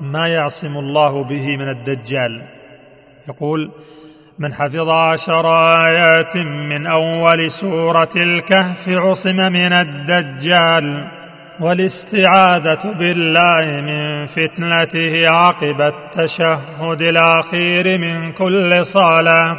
ما يعصم الله به من الدجال. يقول من حفظ عشر آيات من أول سورة الكهف عصم من الدجال والاستعاذة بالله من فتنته عقب التشهد الأخير من كل صلاة